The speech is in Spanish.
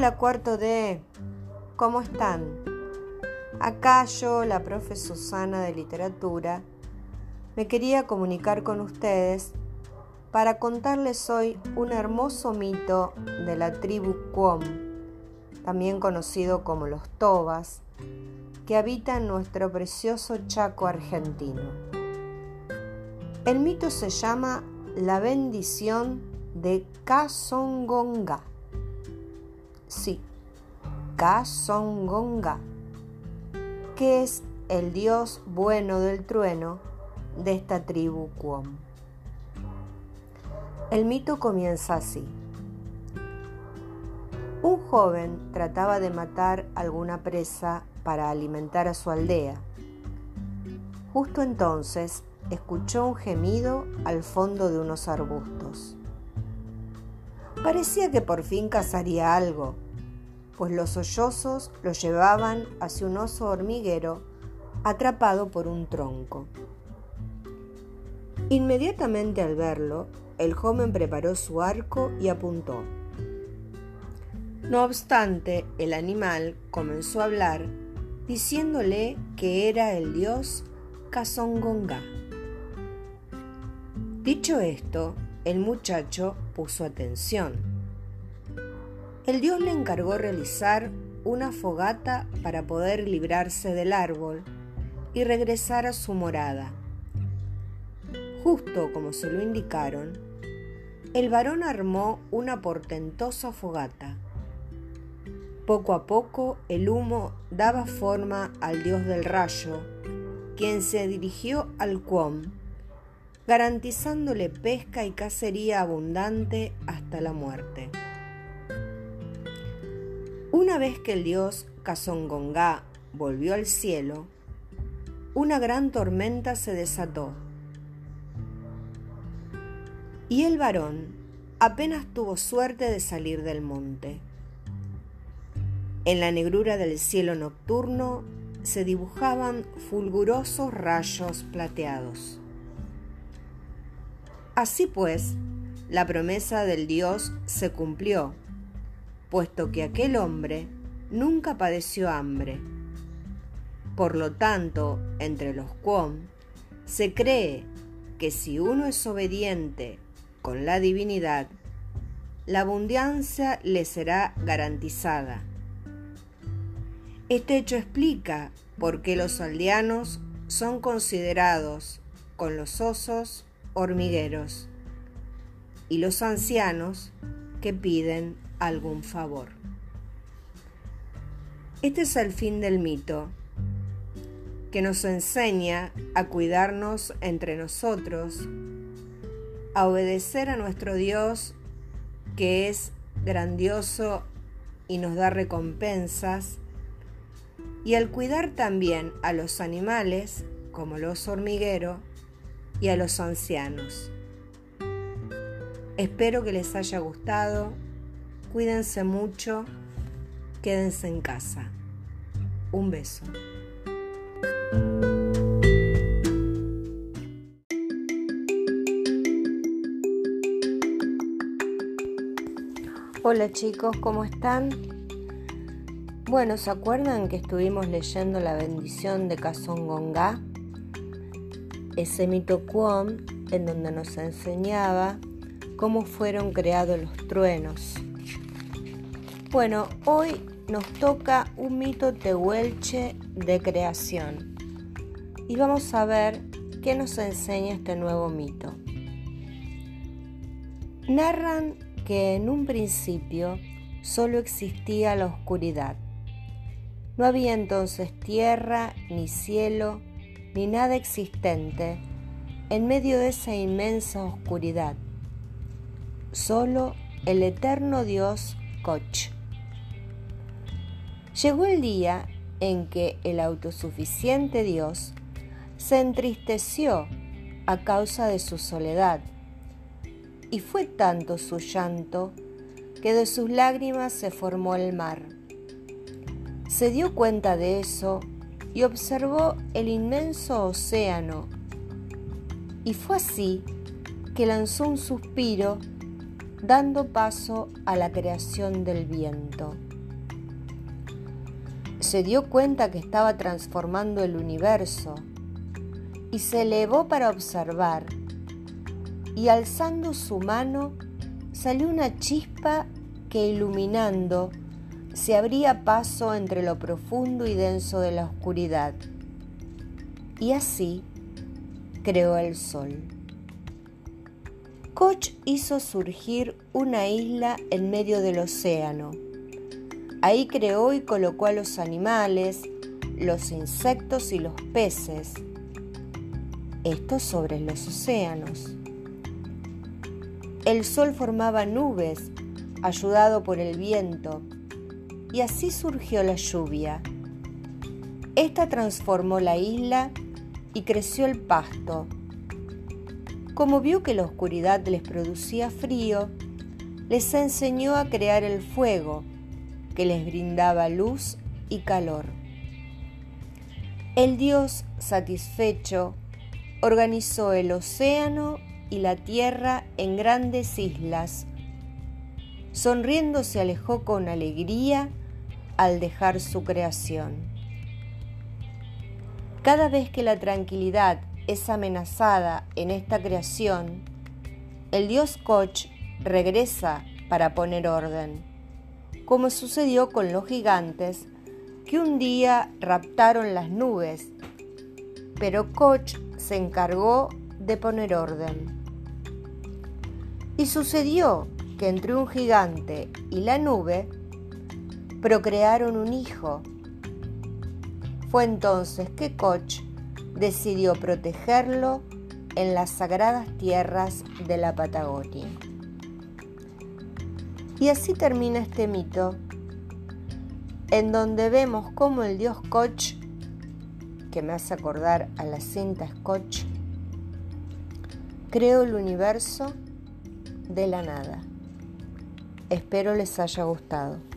Hola cuarto D, ¿cómo están? Acá yo, la profe Susana de literatura, me quería comunicar con ustedes para contarles hoy un hermoso mito de la tribu Quom, también conocido como los Tobas, que habita en nuestro precioso Chaco argentino. El mito se llama La bendición de Kasongonga. Sí, Kasongonga, que es el dios bueno del trueno de esta tribu Quom. El mito comienza así. Un joven trataba de matar alguna presa para alimentar a su aldea. Justo entonces escuchó un gemido al fondo de unos arbustos. Parecía que por fin cazaría algo, pues los sollozos lo llevaban hacia un oso hormiguero atrapado por un tronco. Inmediatamente al verlo, el joven preparó su arco y apuntó. No obstante, el animal comenzó a hablar diciéndole que era el dios Kasongonga. Dicho esto, el muchacho puso atención. El dios le encargó realizar una fogata para poder librarse del árbol y regresar a su morada. Justo como se lo indicaron, el varón armó una portentosa fogata. Poco a poco el humo daba forma al dios del rayo, quien se dirigió al Quom garantizándole pesca y cacería abundante hasta la muerte. Una vez que el dios Kasongongá volvió al cielo, una gran tormenta se desató. Y el varón apenas tuvo suerte de salir del monte. En la negrura del cielo nocturno se dibujaban fulgurosos rayos plateados. Así pues, la promesa del Dios se cumplió, puesto que aquel hombre nunca padeció hambre. Por lo tanto, entre los Quom, se cree que si uno es obediente con la divinidad, la abundancia le será garantizada. Este hecho explica por qué los aldeanos son considerados con los osos hormigueros y los ancianos que piden algún favor. Este es el fin del mito, que nos enseña a cuidarnos entre nosotros, a obedecer a nuestro Dios que es grandioso y nos da recompensas, y al cuidar también a los animales, como los hormigueros, y a los ancianos. Espero que les haya gustado. Cuídense mucho. Quédense en casa. Un beso. Hola chicos, ¿cómo están? Bueno, ¿se acuerdan que estuvimos leyendo la bendición de Gonga? ese mito Quom en donde nos enseñaba cómo fueron creados los truenos. Bueno, hoy nos toca un mito tehuelche de creación y vamos a ver qué nos enseña este nuevo mito. Narran que en un principio solo existía la oscuridad. No había entonces tierra ni cielo ni nada existente en medio de esa inmensa oscuridad. Solo el eterno Dios Koch. Llegó el día en que el autosuficiente Dios se entristeció a causa de su soledad, y fue tanto su llanto que de sus lágrimas se formó el mar. Se dio cuenta de eso y observó el inmenso océano. Y fue así que lanzó un suspiro dando paso a la creación del viento. se dio cuenta que estaba transformando el universo y se elevó para observar y alzando su mano salió una chispa que iluminando se abría paso entre lo profundo y denso de la oscuridad. Y así creó el sol. Koch hizo surgir una isla en medio del océano. Ahí creó y colocó a los animales, los insectos y los peces. Estos sobre los océanos. El sol formaba nubes, ayudado por el viento, y así surgió la lluvia. Esta transformó la isla y creció el pasto. Como vio que la oscuridad les producía frío, les enseñó a crear el fuego, que les brindaba luz y calor. El dios, satisfecho, organizó el océano y la tierra en grandes islas. Sonriendo se alejó con alegría al dejar su creación. Cada vez que la tranquilidad es amenazada en esta creación, el dios Koch regresa para poner orden, como sucedió con los gigantes que un día raptaron las nubes, pero Koch se encargó de poner orden. Y sucedió que entre un gigante y la nube procrearon un hijo. Fue entonces que Koch decidió protegerlo en las sagradas tierras de la Patagonia. Y así termina este mito, en donde vemos cómo el dios Koch, que me hace acordar a la cinta Scotch, creó el universo de la nada. Espero les haya gustado.